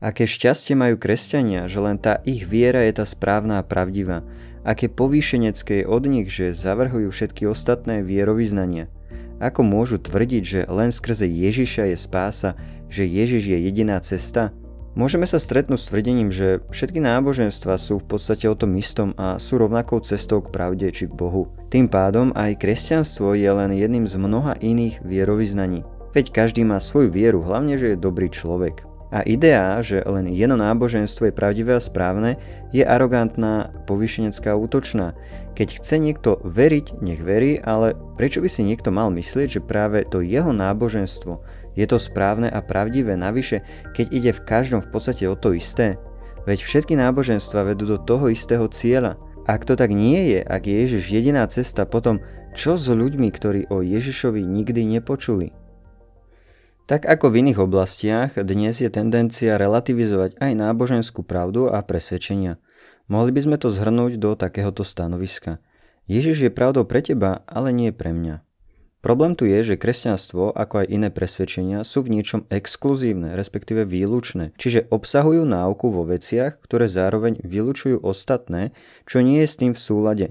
Aké šťastie majú kresťania, že len tá ich viera je tá správna a pravdivá. Aké povýšenecké je od nich, že zavrhujú všetky ostatné vierovýznania. Ako môžu tvrdiť, že len skrze Ježiša je spása, že Ježiš je jediná cesta? Môžeme sa stretnúť s tvrdením, že všetky náboženstva sú v podstate o tom istom a sú rovnakou cestou k pravde či k Bohu. Tým pádom aj kresťanstvo je len jedným z mnoha iných vierovýznaní. Veď každý má svoju vieru, hlavne, že je dobrý človek. A idea, že len jedno náboženstvo je pravdivé a správne, je arogantná, povyšenecká útočná. Keď chce niekto veriť, nech verí, ale prečo by si niekto mal myslieť, že práve to jeho náboženstvo je to správne a pravdivé, navyše, keď ide v každom v podstate o to isté? Veď všetky náboženstva vedú do toho istého cieľa. Ak to tak nie je, ak je Ježiš jediná cesta, potom čo s ľuďmi, ktorí o Ježišovi nikdy nepočuli? Tak ako v iných oblastiach, dnes je tendencia relativizovať aj náboženskú pravdu a presvedčenia. Mohli by sme to zhrnúť do takéhoto stanoviska. Ježiš je pravdou pre teba, ale nie pre mňa. Problém tu je, že kresťanstvo, ako aj iné presvedčenia, sú v niečom exkluzívne, respektíve výlučné, čiže obsahujú náuku vo veciach, ktoré zároveň vylúčujú ostatné, čo nie je s tým v súlade.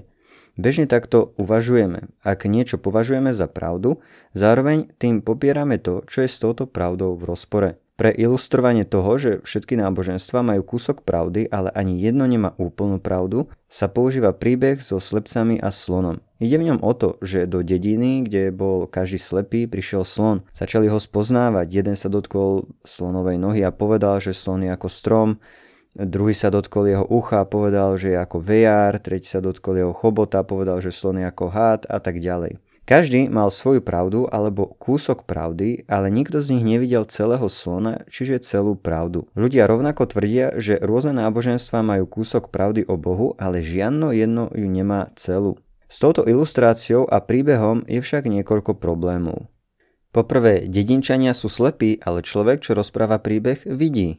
Bežne takto uvažujeme. Ak niečo považujeme za pravdu, zároveň tým popierame to, čo je s touto pravdou v rozpore. Pre ilustrovanie toho, že všetky náboženstva majú kúsok pravdy, ale ani jedno nemá úplnú pravdu, sa používa príbeh so slepcami a slonom. Ide v ňom o to, že do dediny, kde bol každý slepý, prišiel slon. Začali ho spoznávať, jeden sa dotkol slonovej nohy a povedal, že slon je ako strom, druhý sa dotkol jeho ucha povedal, že je ako vejar, tretí sa dotkol jeho chobota povedal, že slon je ako hád a tak ďalej. Každý mal svoju pravdu alebo kúsok pravdy, ale nikto z nich nevidel celého slona, čiže celú pravdu. Ľudia rovnako tvrdia, že rôzne náboženstva majú kúsok pravdy o Bohu, ale žiadno jedno ju nemá celú. S touto ilustráciou a príbehom je však niekoľko problémov. Poprvé, dedinčania sú slepí, ale človek, čo rozpráva príbeh, vidí.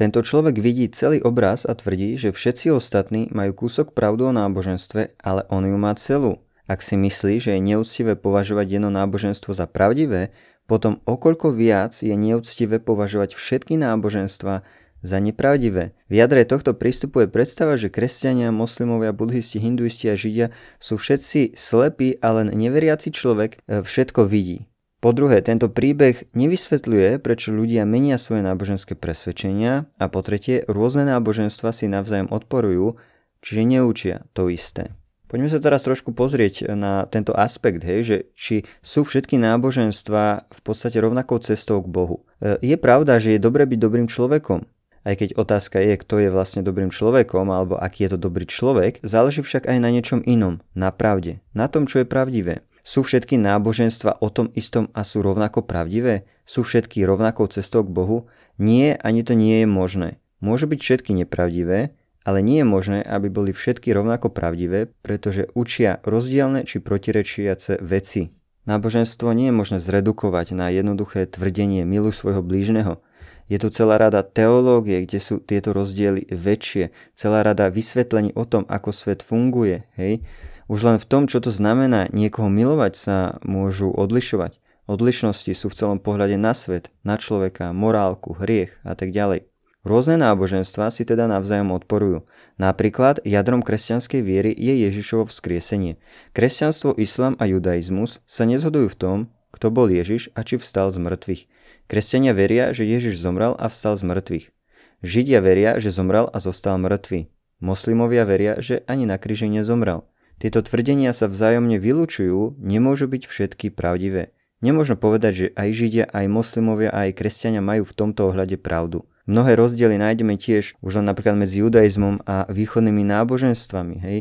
Tento človek vidí celý obraz a tvrdí, že všetci ostatní majú kúsok pravdu o náboženstve, ale on ju má celú. Ak si myslí, že je neúctivé považovať jedno náboženstvo za pravdivé, potom okoľko viac je neúctivé považovať všetky náboženstva za nepravdivé. V jadre tohto prístupu je predstava, že kresťania, moslimovia, budhisti, hinduisti a židia sú všetci slepí a len neveriaci človek e, všetko vidí. Po druhé, tento príbeh nevysvetľuje, prečo ľudia menia svoje náboženské presvedčenia a po tretie, rôzne náboženstva si navzájom odporujú, čiže neučia to isté. Poďme sa teraz trošku pozrieť na tento aspekt, hej, že či sú všetky náboženstva v podstate rovnakou cestou k Bohu. E, je pravda, že je dobre byť dobrým človekom, aj keď otázka je, kto je vlastne dobrým človekom alebo aký je to dobrý človek, záleží však aj na niečom inom, na pravde, na tom, čo je pravdivé. Sú všetky náboženstva o tom istom a sú rovnako pravdivé? Sú všetky rovnakou cestou k Bohu? Nie, ani to nie je možné. Môžu byť všetky nepravdivé, ale nie je možné, aby boli všetky rovnako pravdivé, pretože učia rozdielne či protirečiace veci. Náboženstvo nie je možné zredukovať na jednoduché tvrdenie milu svojho blížneho. Je tu celá rada teológie, kde sú tieto rozdiely väčšie, celá rada vysvetlení o tom, ako svet funguje, hej? Už len v tom, čo to znamená niekoho milovať sa môžu odlišovať. Odlišnosti sú v celom pohľade na svet, na človeka, morálku, hriech a tak ďalej. Rôzne náboženstva si teda navzájom odporujú. Napríklad jadrom kresťanskej viery je Ježišovo vzkriesenie. Kresťanstvo, islám a judaizmus sa nezhodujú v tom, kto bol Ježiš a či vstal z mŕtvych. Kresťania veria, že Ježiš zomrel a vstal z mŕtvych. Židia veria, že zomrel a zostal mŕtvy. Moslimovia veria, že ani na kríži nezomrel. Tieto tvrdenia sa vzájomne vylúčujú, nemôžu byť všetky pravdivé. Nemôžno povedať, že aj Židia, aj moslimovia, aj kresťania majú v tomto ohľade pravdu. Mnohé rozdiely nájdeme tiež už len napríklad medzi judaizmom a východnými náboženstvami. Hej.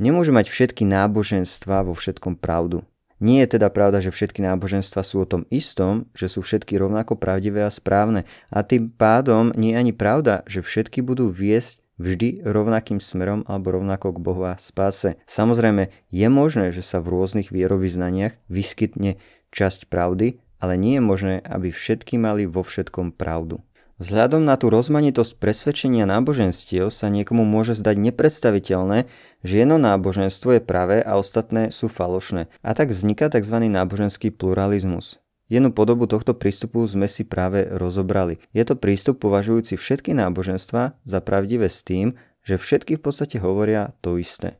Nemôžu mať všetky náboženstva vo všetkom pravdu. Nie je teda pravda, že všetky náboženstva sú o tom istom, že sú všetky rovnako pravdivé a správne. A tým pádom nie je ani pravda, že všetky budú viesť vždy rovnakým smerom alebo rovnako k Bohu a spáse. Samozrejme, je možné, že sa v rôznych vierovýznaniach vyskytne časť pravdy, ale nie je možné, aby všetky mali vo všetkom pravdu. Vzhľadom na tú rozmanitosť presvedčenia náboženstiev sa niekomu môže zdať nepredstaviteľné, že jedno náboženstvo je pravé a ostatné sú falošné. A tak vzniká tzv. náboženský pluralizmus. Jednu podobu tohto prístupu sme si práve rozobrali. Je to prístup považujúci všetky náboženstva za pravdivé s tým, že všetky v podstate hovoria to isté.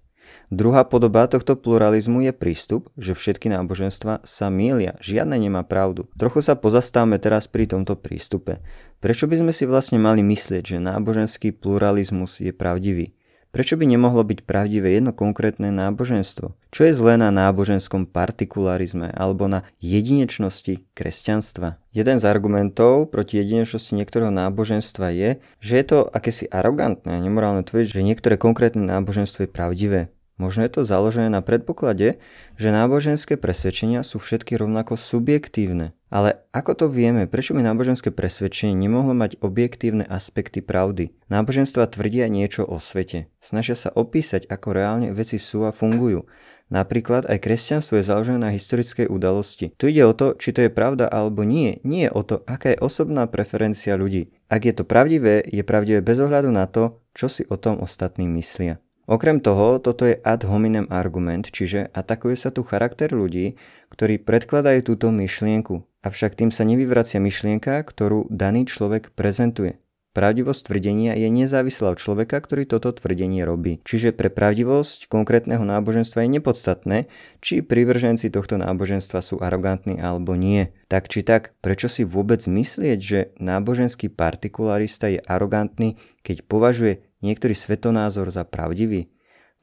Druhá podoba tohto pluralizmu je prístup, že všetky náboženstva sa mília, žiadne nemá pravdu. Trochu sa pozastávame teraz pri tomto prístupe. Prečo by sme si vlastne mali myslieť, že náboženský pluralizmus je pravdivý? Prečo by nemohlo byť pravdivé jedno konkrétne náboženstvo? Čo je zlé na náboženskom partikularizme alebo na jedinečnosti kresťanstva? Jeden z argumentov proti jedinečnosti niektorého náboženstva je, že je to akési arogantné a nemorálne tvrdiť, že niektoré konkrétne náboženstvo je pravdivé. Možno je to založené na predpoklade, že náboženské presvedčenia sú všetky rovnako subjektívne. Ale ako to vieme, prečo by náboženské presvedčenie nemohlo mať objektívne aspekty pravdy? Náboženstva tvrdia niečo o svete. Snažia sa opísať, ako reálne veci sú a fungujú. Napríklad aj kresťanstvo je založené na historickej udalosti. Tu ide o to, či to je pravda alebo nie. Nie o to, aká je osobná preferencia ľudí. Ak je to pravdivé, je pravdivé bez ohľadu na to, čo si o tom ostatní myslia. Okrem toho, toto je ad hominem argument, čiže atakuje sa tu charakter ľudí, ktorí predkladajú túto myšlienku, avšak tým sa nevyvracia myšlienka, ktorú daný človek prezentuje. Pravdivosť tvrdenia je nezávislá od človeka, ktorý toto tvrdenie robí. Čiže pre pravdivosť konkrétneho náboženstva je nepodstatné, či privrženci tohto náboženstva sú arogantní alebo nie. Tak či tak, prečo si vôbec myslieť, že náboženský partikularista je arogantný, keď považuje niektorý svetonázor za pravdivý?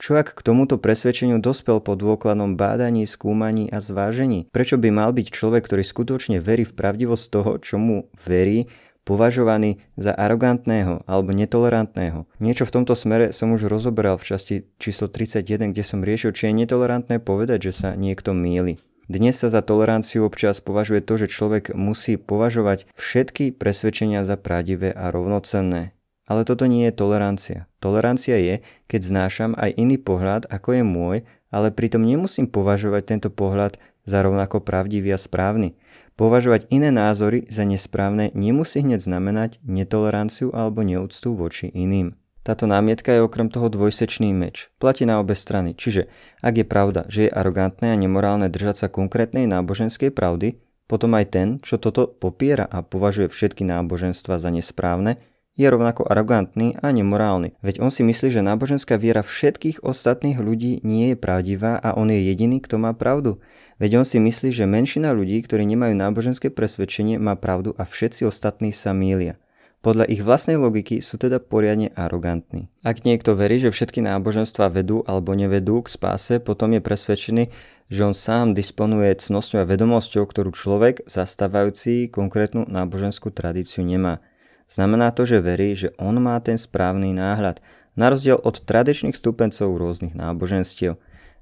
Čo ak k tomuto presvedčeniu dospel po dôkladnom bádaní, skúmaní a zvážení? Prečo by mal byť človek, ktorý skutočne verí v pravdivosť toho, čomu verí, považovaný za arogantného alebo netolerantného. Niečo v tomto smere som už rozoberal v časti číslo 31, kde som riešil, či je netolerantné povedať, že sa niekto míli. Dnes sa za toleranciu občas považuje to, že človek musí považovať všetky presvedčenia za pravdivé a rovnocenné. Ale toto nie je tolerancia. Tolerancia je, keď znášam aj iný pohľad, ako je môj, ale pritom nemusím považovať tento pohľad za rovnako pravdivý a správny. Považovať iné názory za nesprávne nemusí hneď znamenať netoleranciu alebo neúctu voči iným. Táto námietka je okrem toho dvojsečný meč. Platí na obe strany. Čiže ak je pravda, že je arogantné a nemorálne držať sa konkrétnej náboženskej pravdy, potom aj ten, čo toto popiera a považuje všetky náboženstva za nesprávne, je rovnako arogantný a nemorálny. Veď on si myslí, že náboženská viera všetkých ostatných ľudí nie je pravdivá a on je jediný, kto má pravdu. Veď on si myslí, že menšina ľudí, ktorí nemajú náboženské presvedčenie, má pravdu a všetci ostatní sa mília. Podľa ich vlastnej logiky sú teda poriadne arogantní. Ak niekto verí, že všetky náboženstva vedú alebo nevedú k spáse, potom je presvedčený, že on sám disponuje cnosťou a vedomosťou, ktorú človek, zastávajúci konkrétnu náboženskú tradíciu, nemá. Znamená to, že verí, že on má ten správny náhľad, na rozdiel od tradičných stupencov rôznych náboženstiev.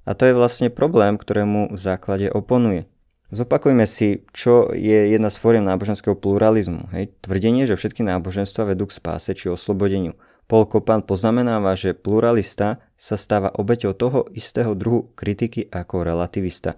A to je vlastne problém, ktorému v základe oponuje. Zopakujme si, čo je jedna z fóriem náboženského pluralizmu. Hej? Tvrdenie, že všetky náboženstva vedú k spáse či oslobodeniu. Paul Kopan poznamenáva, že pluralista sa stáva obeťou toho istého druhu kritiky ako relativista.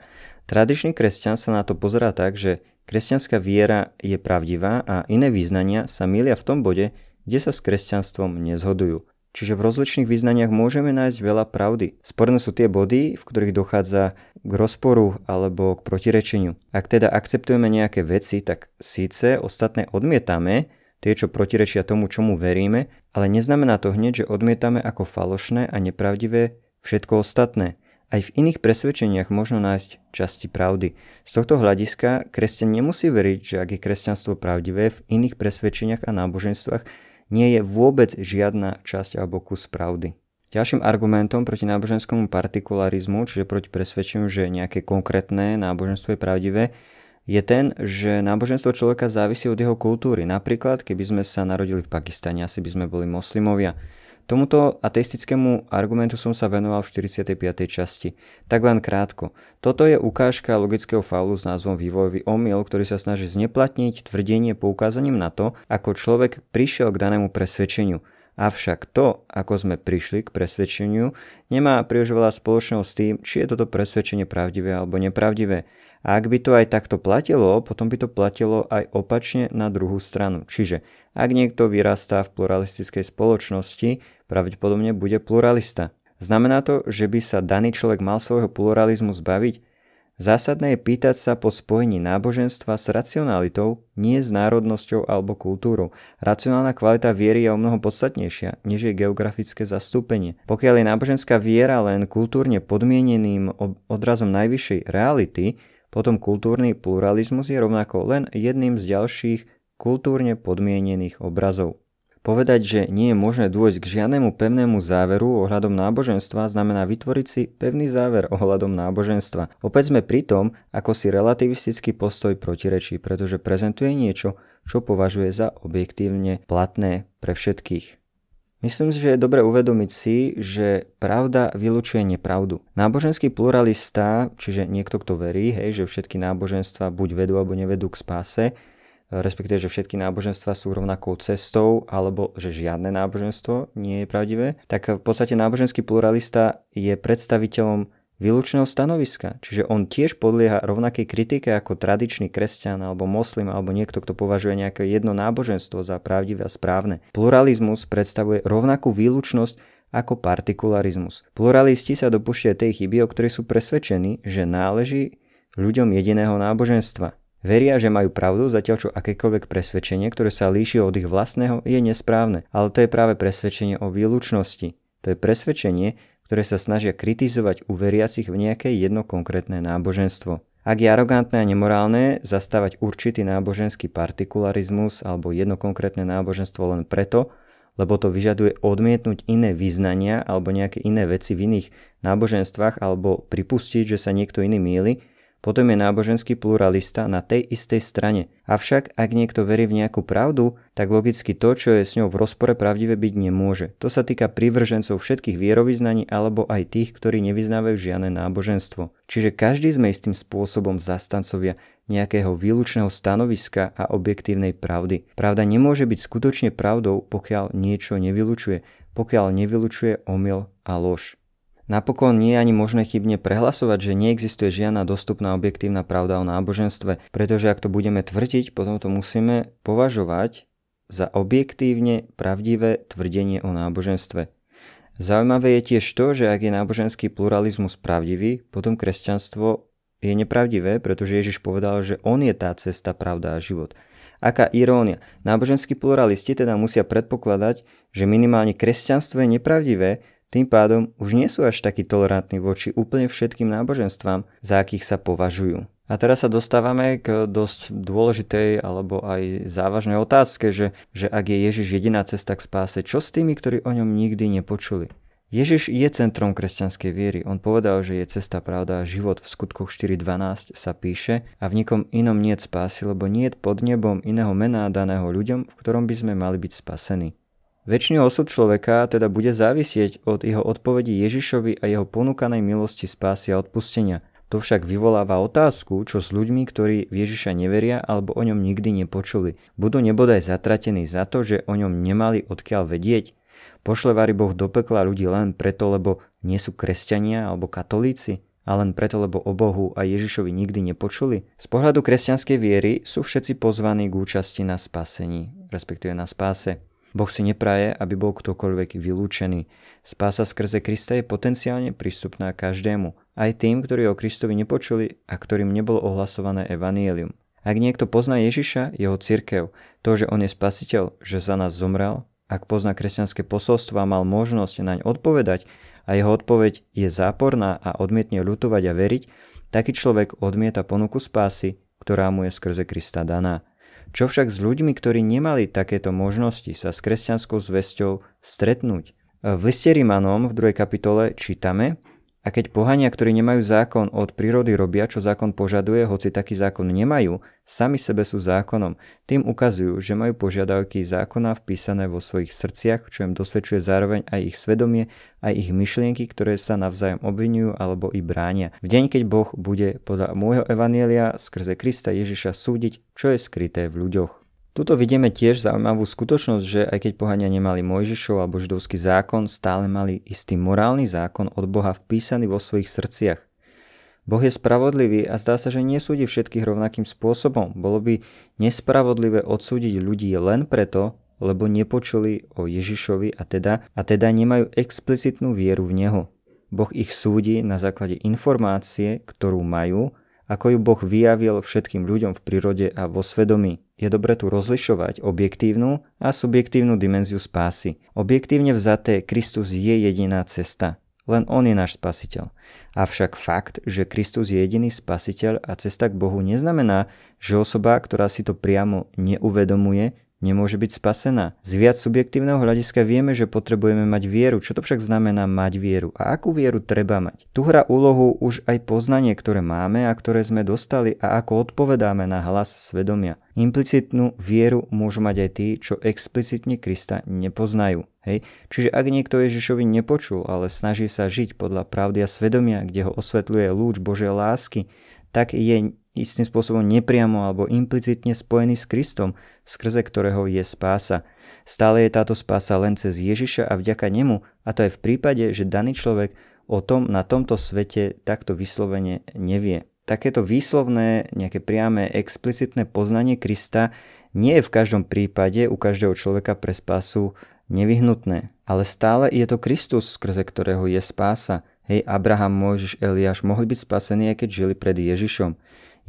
Tradičný kresťan sa na to pozerá tak, že Kresťanská viera je pravdivá a iné význania sa milia v tom bode, kde sa s kresťanstvom nezhodujú. Čiže v rozličných význaniach môžeme nájsť veľa pravdy. Sporné sú tie body, v ktorých dochádza k rozporu alebo k protirečeniu. Ak teda akceptujeme nejaké veci, tak síce ostatné odmietame, tie, čo protirečia tomu, čomu veríme, ale neznamená to hneď, že odmietame ako falošné a nepravdivé všetko ostatné. Aj v iných presvedčeniach možno nájsť časti pravdy. Z tohto hľadiska kresťan nemusí veriť, že ak je kresťanstvo pravdivé, v iných presvedčeniach a náboženstvách nie je vôbec žiadna časť alebo kus pravdy. Ďalším argumentom proti náboženskému partikularizmu, čiže proti presvedčeniu, že nejaké konkrétne náboženstvo je pravdivé, je ten, že náboženstvo človeka závisí od jeho kultúry. Napríklad, keby sme sa narodili v Pakistane, asi by sme boli moslimovia. Tomuto ateistickému argumentu som sa venoval v 45. časti. Tak len krátko. Toto je ukážka logického faulu s názvom vývojový omyl, ktorý sa snaží zneplatniť tvrdenie poukázaním na to, ako človek prišiel k danému presvedčeniu. Avšak to, ako sme prišli k presvedčeniu, nemá príliš veľa spoločného s tým, či je toto presvedčenie pravdivé alebo nepravdivé. A ak by to aj takto platilo, potom by to platilo aj opačne na druhú stranu. Čiže ak niekto vyrastá v pluralistickej spoločnosti, pravdepodobne bude pluralista. Znamená to, že by sa daný človek mal svojho pluralizmu zbaviť? Zásadné je pýtať sa po spojení náboženstva s racionalitou, nie s národnosťou alebo kultúrou. Racionálna kvalita viery je o mnoho podstatnejšia, než je geografické zastúpenie. Pokiaľ je náboženská viera len kultúrne podmieneným odrazom najvyššej reality, potom kultúrny pluralizmus je rovnako len jedným z ďalších kultúrne podmienených obrazov. Povedať, že nie je možné dôjsť k žiadnemu pevnému záveru ohľadom náboženstva znamená vytvoriť si pevný záver ohľadom náboženstva. Opäť sme pri tom, ako si relativistický postoj protirečí, pretože prezentuje niečo, čo považuje za objektívne platné pre všetkých. Myslím si, že je dobre uvedomiť si, že pravda vylučuje nepravdu. Náboženský pluralista, čiže niekto, kto verí, hej, že všetky náboženstva buď vedú alebo nevedú k spáse, respektíve, že všetky náboženstva sú rovnakou cestou, alebo že žiadne náboženstvo nie je pravdivé, tak v podstate náboženský pluralista je predstaviteľom výlučného stanoviska. Čiže on tiež podlieha rovnakej kritike ako tradičný kresťan alebo moslim alebo niekto, kto považuje nejaké jedno náboženstvo za pravdivé a správne. Pluralizmus predstavuje rovnakú výlučnosť ako partikularizmus. Pluralisti sa dopúšťajú tej chyby, o ktorej sú presvedčení, že náleží ľuďom jediného náboženstva. Veria, že majú pravdu, zatiaľ čo akékoľvek presvedčenie, ktoré sa líši od ich vlastného, je nesprávne. Ale to je práve presvedčenie o výlučnosti. To je presvedčenie, ktoré sa snažia kritizovať u veriacich v nejaké jedno konkrétne náboženstvo. Ak je arogantné a nemorálne zastávať určitý náboženský partikularizmus alebo jedno konkrétne náboženstvo len preto, lebo to vyžaduje odmietnúť iné vyznania alebo nejaké iné veci v iných náboženstvách alebo pripustiť, že sa niekto iný míli, potom je náboženský pluralista na tej istej strane. Avšak, ak niekto verí v nejakú pravdu, tak logicky to, čo je s ňou v rozpore pravdivé byť nemôže. To sa týka prívržencov všetkých vierovýznaní alebo aj tých, ktorí nevyznávajú žiadne náboženstvo. Čiže každý sme istým spôsobom zastancovia nejakého výlučného stanoviska a objektívnej pravdy. Pravda nemôže byť skutočne pravdou, pokiaľ niečo nevylučuje, pokiaľ nevylučuje omyl a lož. Napokon nie je ani možné chybne prehlasovať, že neexistuje žiadna dostupná objektívna pravda o náboženstve, pretože ak to budeme tvrdiť, potom to musíme považovať za objektívne pravdivé tvrdenie o náboženstve. Zaujímavé je tiež to, že ak je náboženský pluralizmus pravdivý, potom kresťanstvo je nepravdivé, pretože Ježiš povedal, že on je tá cesta, pravda a život. Aká irónia. Náboženskí pluralisti teda musia predpokladať, že minimálne kresťanstvo je nepravdivé, tým pádom už nie sú až takí tolerantní voči úplne všetkým náboženstvám, za akých sa považujú. A teraz sa dostávame k dosť dôležitej alebo aj závažnej otázke, že, že ak je Ježiš jediná cesta k spáse, čo s tými, ktorí o ňom nikdy nepočuli? Ježiš je centrom kresťanskej viery. On povedal, že je cesta, pravda a život. V skutkoch 4.12 sa píše a v nikom inom nie spásy, lebo nie pod nebom iného mená daného ľuďom, v ktorom by sme mali byť spasení. Väčší osud človeka teda bude závisieť od jeho odpovedí Ježišovi a jeho ponúkanej milosti spásy a odpustenia. To však vyvoláva otázku, čo s ľuďmi, ktorí v Ježiša neveria alebo o ňom nikdy nepočuli. Budú nebodaj zatratení za to, že o ňom nemali odkiaľ vedieť? Pošlevári Boh do pekla ľudí len preto, lebo nie sú kresťania alebo katolíci? A len preto, lebo o Bohu a Ježišovi nikdy nepočuli? Z pohľadu kresťanskej viery sú všetci pozvaní k účasti na spasení, respektíve na spáse. Boh si nepraje, aby bol ktokoľvek vylúčený. Spása skrze Krista je potenciálne prístupná každému, aj tým, ktorí o Kristovi nepočuli a ktorým nebolo ohlasované evanielium. Ak niekto pozná Ježiša, jeho cirkev, to, že on je spasiteľ, že za nás zomrel, ak pozná kresťanské posolstvo a mal možnosť naň odpovedať a jeho odpoveď je záporná a odmietne ľutovať a veriť, taký človek odmieta ponuku spásy, ktorá mu je skrze Krista daná. Čo však s ľuďmi, ktorí nemali takéto možnosti sa s kresťanskou zväzťou stretnúť? V liste Rimanom v 2. kapitole čítame, a keď pohania, ktorí nemajú zákon od prírody robia, čo zákon požaduje, hoci taký zákon nemajú, sami sebe sú zákonom. Tým ukazujú, že majú požiadavky zákona vpísané vo svojich srdciach, čo im dosvedčuje zároveň aj ich svedomie, aj ich myšlienky, ktoré sa navzájom obvinujú alebo i bránia. V deň, keď Boh bude podľa môjho evanielia skrze Krista Ježiša súdiť, čo je skryté v ľuďoch. Tuto vidíme tiež zaujímavú skutočnosť, že aj keď pohania nemali Mojžišov alebo židovský zákon, stále mali istý morálny zákon od Boha vpísaný vo svojich srdciach. Boh je spravodlivý a zdá sa, že nesúdi všetkých rovnakým spôsobom. Bolo by nespravodlivé odsúdiť ľudí len preto, lebo nepočuli o Ježišovi a teda, a teda nemajú explicitnú vieru v Neho. Boh ich súdi na základe informácie, ktorú majú ako ju Boh vyjavil všetkým ľuďom v prírode a vo svedomí. Je dobre tu rozlišovať objektívnu a subjektívnu dimenziu spásy. Objektívne vzaté Kristus je jediná cesta. Len On je náš spasiteľ. Avšak fakt, že Kristus je jediný spasiteľ a cesta k Bohu neznamená, že osoba, ktorá si to priamo neuvedomuje, nemôže byť spasená. Z viac subjektívneho hľadiska vieme, že potrebujeme mať vieru. Čo to však znamená mať vieru? A akú vieru treba mať? Tu hrá úlohu už aj poznanie, ktoré máme a ktoré sme dostali a ako odpovedáme na hlas svedomia. Implicitnú vieru môžu mať aj tí, čo explicitne Krista nepoznajú. Hej? Čiže ak niekto Ježišovi nepočul, ale snaží sa žiť podľa pravdy a svedomia, kde ho osvetľuje lúč Božej lásky, tak je istým spôsobom nepriamo alebo implicitne spojený s Kristom, skrze ktorého je spása. Stále je táto spása len cez Ježiša a vďaka nemu, a to aj v prípade, že daný človek o tom na tomto svete takto vyslovene nevie. Takéto výslovné, nejaké priame, explicitné poznanie Krista nie je v každom prípade u každého človeka pre spásu nevyhnutné, ale stále je to Kristus, skrze ktorého je spása. Hej, Abraham, Mojžiš, Eliáš mohli byť spasení, aj keď žili pred Ježišom.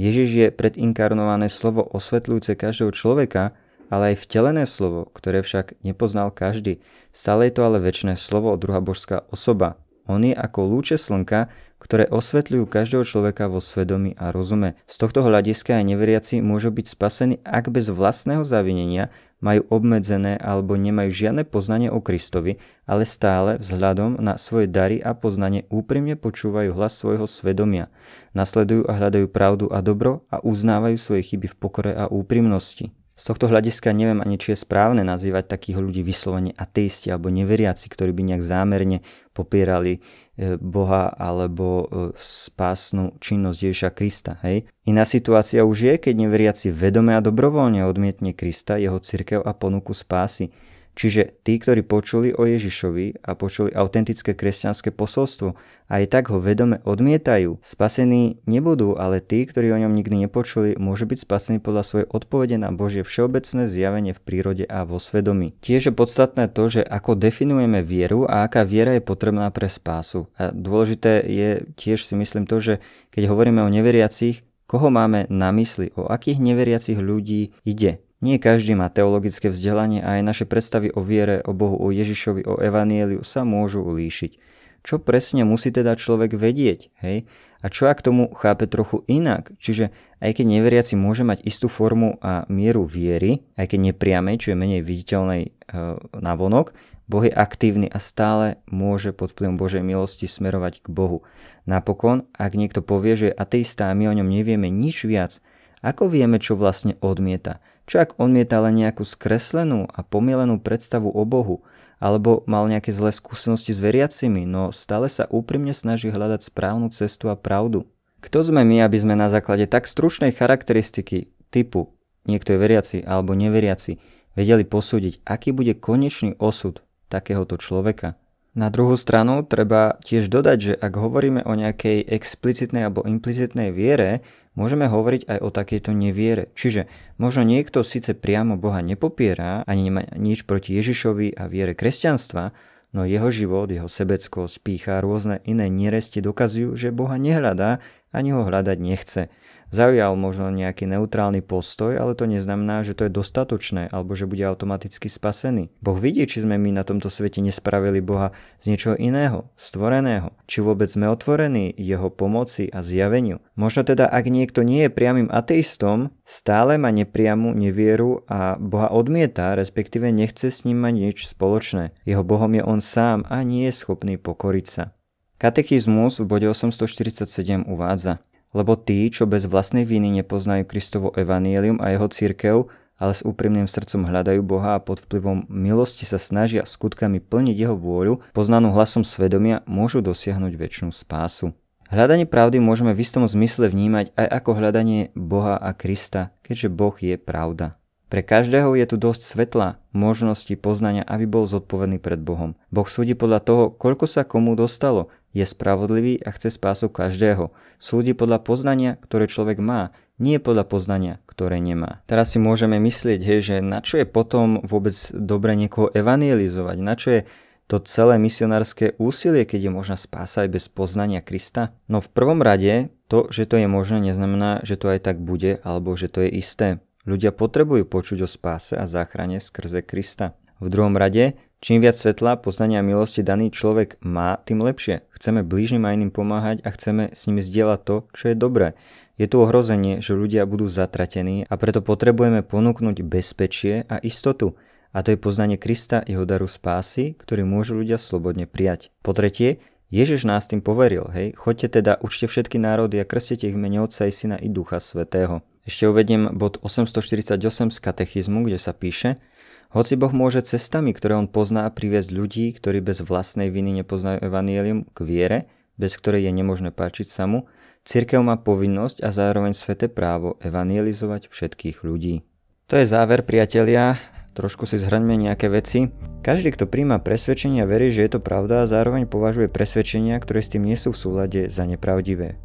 Ježiš je predinkarnované slovo osvetľujúce každého človeka, ale aj vtelené slovo, ktoré však nepoznal každý. Stále je to ale väčšie slovo, druhá božská osoba. On je ako lúče slnka, ktoré osvetľujú každého človeka vo svedomí a rozume. Z tohto hľadiska aj neveriaci môžu byť spasení, ak bez vlastného zavinenia majú obmedzené alebo nemajú žiadne poznanie o Kristovi, ale stále vzhľadom na svoje dary a poznanie úprimne počúvajú hlas svojho svedomia, nasledujú a hľadajú pravdu a dobro a uznávajú svoje chyby v pokore a úprimnosti. Z tohto hľadiska neviem ani, či je správne nazývať takých ľudí vyslovene ateisti alebo neveriaci, ktorí by nejak zámerne popierali e, Boha alebo e, spásnu činnosť Ježiša Krista. Hej? Iná situácia už je, keď neveriaci vedome a dobrovoľne odmietne Krista, jeho cirkev a ponuku spásy. Čiže tí, ktorí počuli o Ježišovi a počuli autentické kresťanské posolstvo a aj tak ho vedome odmietajú, spasení nebudú, ale tí, ktorí o ňom nikdy nepočuli, môžu byť spasení podľa svojej odpovede na Božie všeobecné zjavenie v prírode a vo svedomí. Tiež je podstatné to, že ako definujeme vieru a aká viera je potrebná pre spásu. A dôležité je tiež si myslím to, že keď hovoríme o neveriacich, koho máme na mysli, o akých neveriacich ľudí ide. Nie každý má teologické vzdelanie a aj naše predstavy o viere, o Bohu, o Ježišovi, o Evanieliu sa môžu ulíšiť. Čo presne musí teda človek vedieť, hej? A čo ak tomu chápe trochu inak? Čiže aj keď neveriaci môže mať istú formu a mieru viery, aj keď nepriamej, čo je menej viditeľnej e, na vonok, Boh je aktívny a stále môže pod vplyvom Božej milosti smerovať k Bohu. Napokon, ak niekto povie, že je ateista a my o ňom nevieme nič viac, ako vieme, čo vlastne odmieta? Čo ak odmieta len nejakú skreslenú a pomielenú predstavu o Bohu, alebo mal nejaké zlé skúsenosti s veriacimi, no stále sa úprimne snaží hľadať správnu cestu a pravdu. Kto sme my, aby sme na základe tak stručnej charakteristiky typu niekto je veriaci alebo neveriaci vedeli posúdiť, aký bude konečný osud takéhoto človeka? Na druhú stranu treba tiež dodať, že ak hovoríme o nejakej explicitnej alebo implicitnej viere, môžeme hovoriť aj o takejto neviere. Čiže možno niekto síce priamo Boha nepopiera, ani nemá nič proti Ježišovi a viere kresťanstva, no jeho život, jeho sebeckosť, pícha a rôzne iné neresti dokazujú, že Boha nehľadá ani ho hľadať nechce zaujal možno nejaký neutrálny postoj, ale to neznamená, že to je dostatočné alebo že bude automaticky spasený. Boh vidí, či sme my na tomto svete nespravili Boha z niečoho iného, stvoreného, či vôbec sme otvorení jeho pomoci a zjaveniu. Možno teda, ak niekto nie je priamým ateistom, stále má nepriamu nevieru a Boha odmieta, respektíve nechce s ním mať nič spoločné. Jeho Bohom je on sám a nie je schopný pokoriť sa. Katechizmus v bode 847 uvádza lebo tí, čo bez vlastnej viny nepoznajú Kristovo evanielium a jeho církev, ale s úprimným srdcom hľadajú Boha a pod vplyvom milosti sa snažia skutkami plniť jeho vôľu, poznanú hlasom svedomia, môžu dosiahnuť väčšinu spásu. Hľadanie pravdy môžeme v istom zmysle vnímať aj ako hľadanie Boha a Krista, keďže Boh je pravda. Pre každého je tu dosť svetla, možnosti poznania, aby bol zodpovedný pred Bohom. Boh súdi podľa toho, koľko sa komu dostalo, je spravodlivý a chce spásu každého. Súdi podľa poznania, ktoré človek má, nie podľa poznania, ktoré nemá. Teraz si môžeme myslieť, hej, že na čo je potom vôbec dobre niekoho evangelizovať, na čo je to celé misionárske úsilie, keď je možná spása aj bez poznania Krista? No v prvom rade, to, že to je možné, neznamená, že to aj tak bude, alebo že to je isté. Ľudia potrebujú počuť o spáse a záchrane skrze Krista. V druhom rade, čím viac svetla, poznania a milosti daný človek má, tým lepšie. Chceme blížnym a iným pomáhať a chceme s nimi zdieľať to, čo je dobré. Je tu ohrozenie, že ľudia budú zatratení a preto potrebujeme ponúknuť bezpečie a istotu. A to je poznanie Krista, jeho daru spásy, ktorý môžu ľudia slobodne prijať. Po tretie, Ježiš nás tým poveril, hej, choďte teda, učte všetky národy a krstite ich mene Otca i Syna i Ducha Svetého. Ešte uvediem bod 848 z katechizmu, kde sa píše, hoci Boh môže cestami, ktoré on pozná, priviesť ľudí, ktorí bez vlastnej viny nepoznajú evanielium k viere, bez ktorej je nemožné páčiť samu, Cirkev má povinnosť a zároveň sveté právo evangelizovať všetkých ľudí. To je záver, priatelia. Trošku si zhrňme nejaké veci. Každý, kto príjma presvedčenia, verí, že je to pravda a zároveň považuje presvedčenia, ktoré s tým nie sú v súlade, za nepravdivé.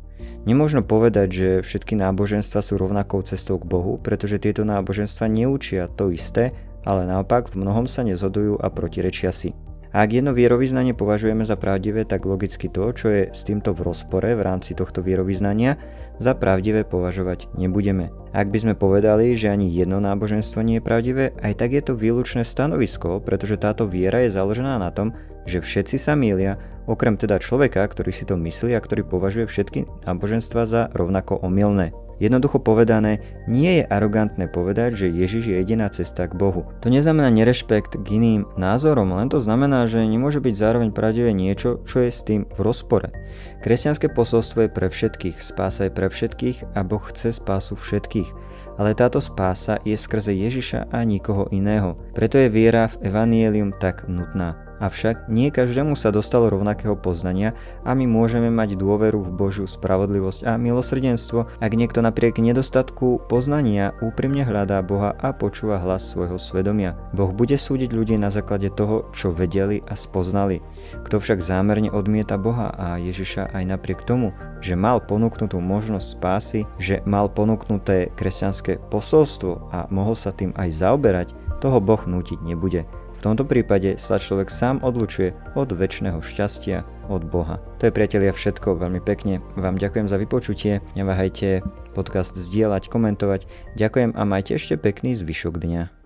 Nemôžno povedať, že všetky náboženstva sú rovnakou cestou k Bohu, pretože tieto náboženstva neučia to isté, ale naopak v mnohom sa nezhodujú a protirečia si. A ak jedno vierovýznanie považujeme za pravdivé, tak logicky to, čo je s týmto v rozpore v rámci tohto vierovýznania, za pravdivé považovať nebudeme. Ak by sme povedali, že ani jedno náboženstvo nie je pravdivé, aj tak je to výlučné stanovisko, pretože táto viera je založená na tom, že všetci sa mília, okrem teda človeka, ktorý si to myslí a ktorý považuje všetky náboženstva za rovnako omylné. Jednoducho povedané, nie je arogantné povedať, že Ježiš je jediná cesta k Bohu. To neznamená nerešpekt k iným názorom, len to znamená, že nemôže byť zároveň pravdivé niečo, čo je s tým v rozpore. Kresťanské posolstvo je pre všetkých, spása je pre všetkých a Boh chce spásu všetkých. Ale táto spása je skrze Ježiša a nikoho iného. Preto je viera v Evangelium tak nutná. Avšak nie každému sa dostalo rovnakého poznania a my môžeme mať dôveru v Božiu spravodlivosť a milosrdenstvo, ak niekto napriek nedostatku poznania úprimne hľadá Boha a počúva hlas svojho svedomia. Boh bude súdiť ľudí na základe toho, čo vedeli a spoznali. Kto však zámerne odmieta Boha a Ježiša aj napriek tomu, že mal ponúknutú možnosť spásy, že mal ponúknuté kresťanské posolstvo a mohol sa tým aj zaoberať, toho Boh nútiť nebude. V tomto prípade sa človek sám odlučuje od väčšného šťastia, od Boha. To je priatelia všetko, veľmi pekne vám ďakujem za vypočutie, neváhajte podcast zdieľať, komentovať, ďakujem a majte ešte pekný zvyšok dňa.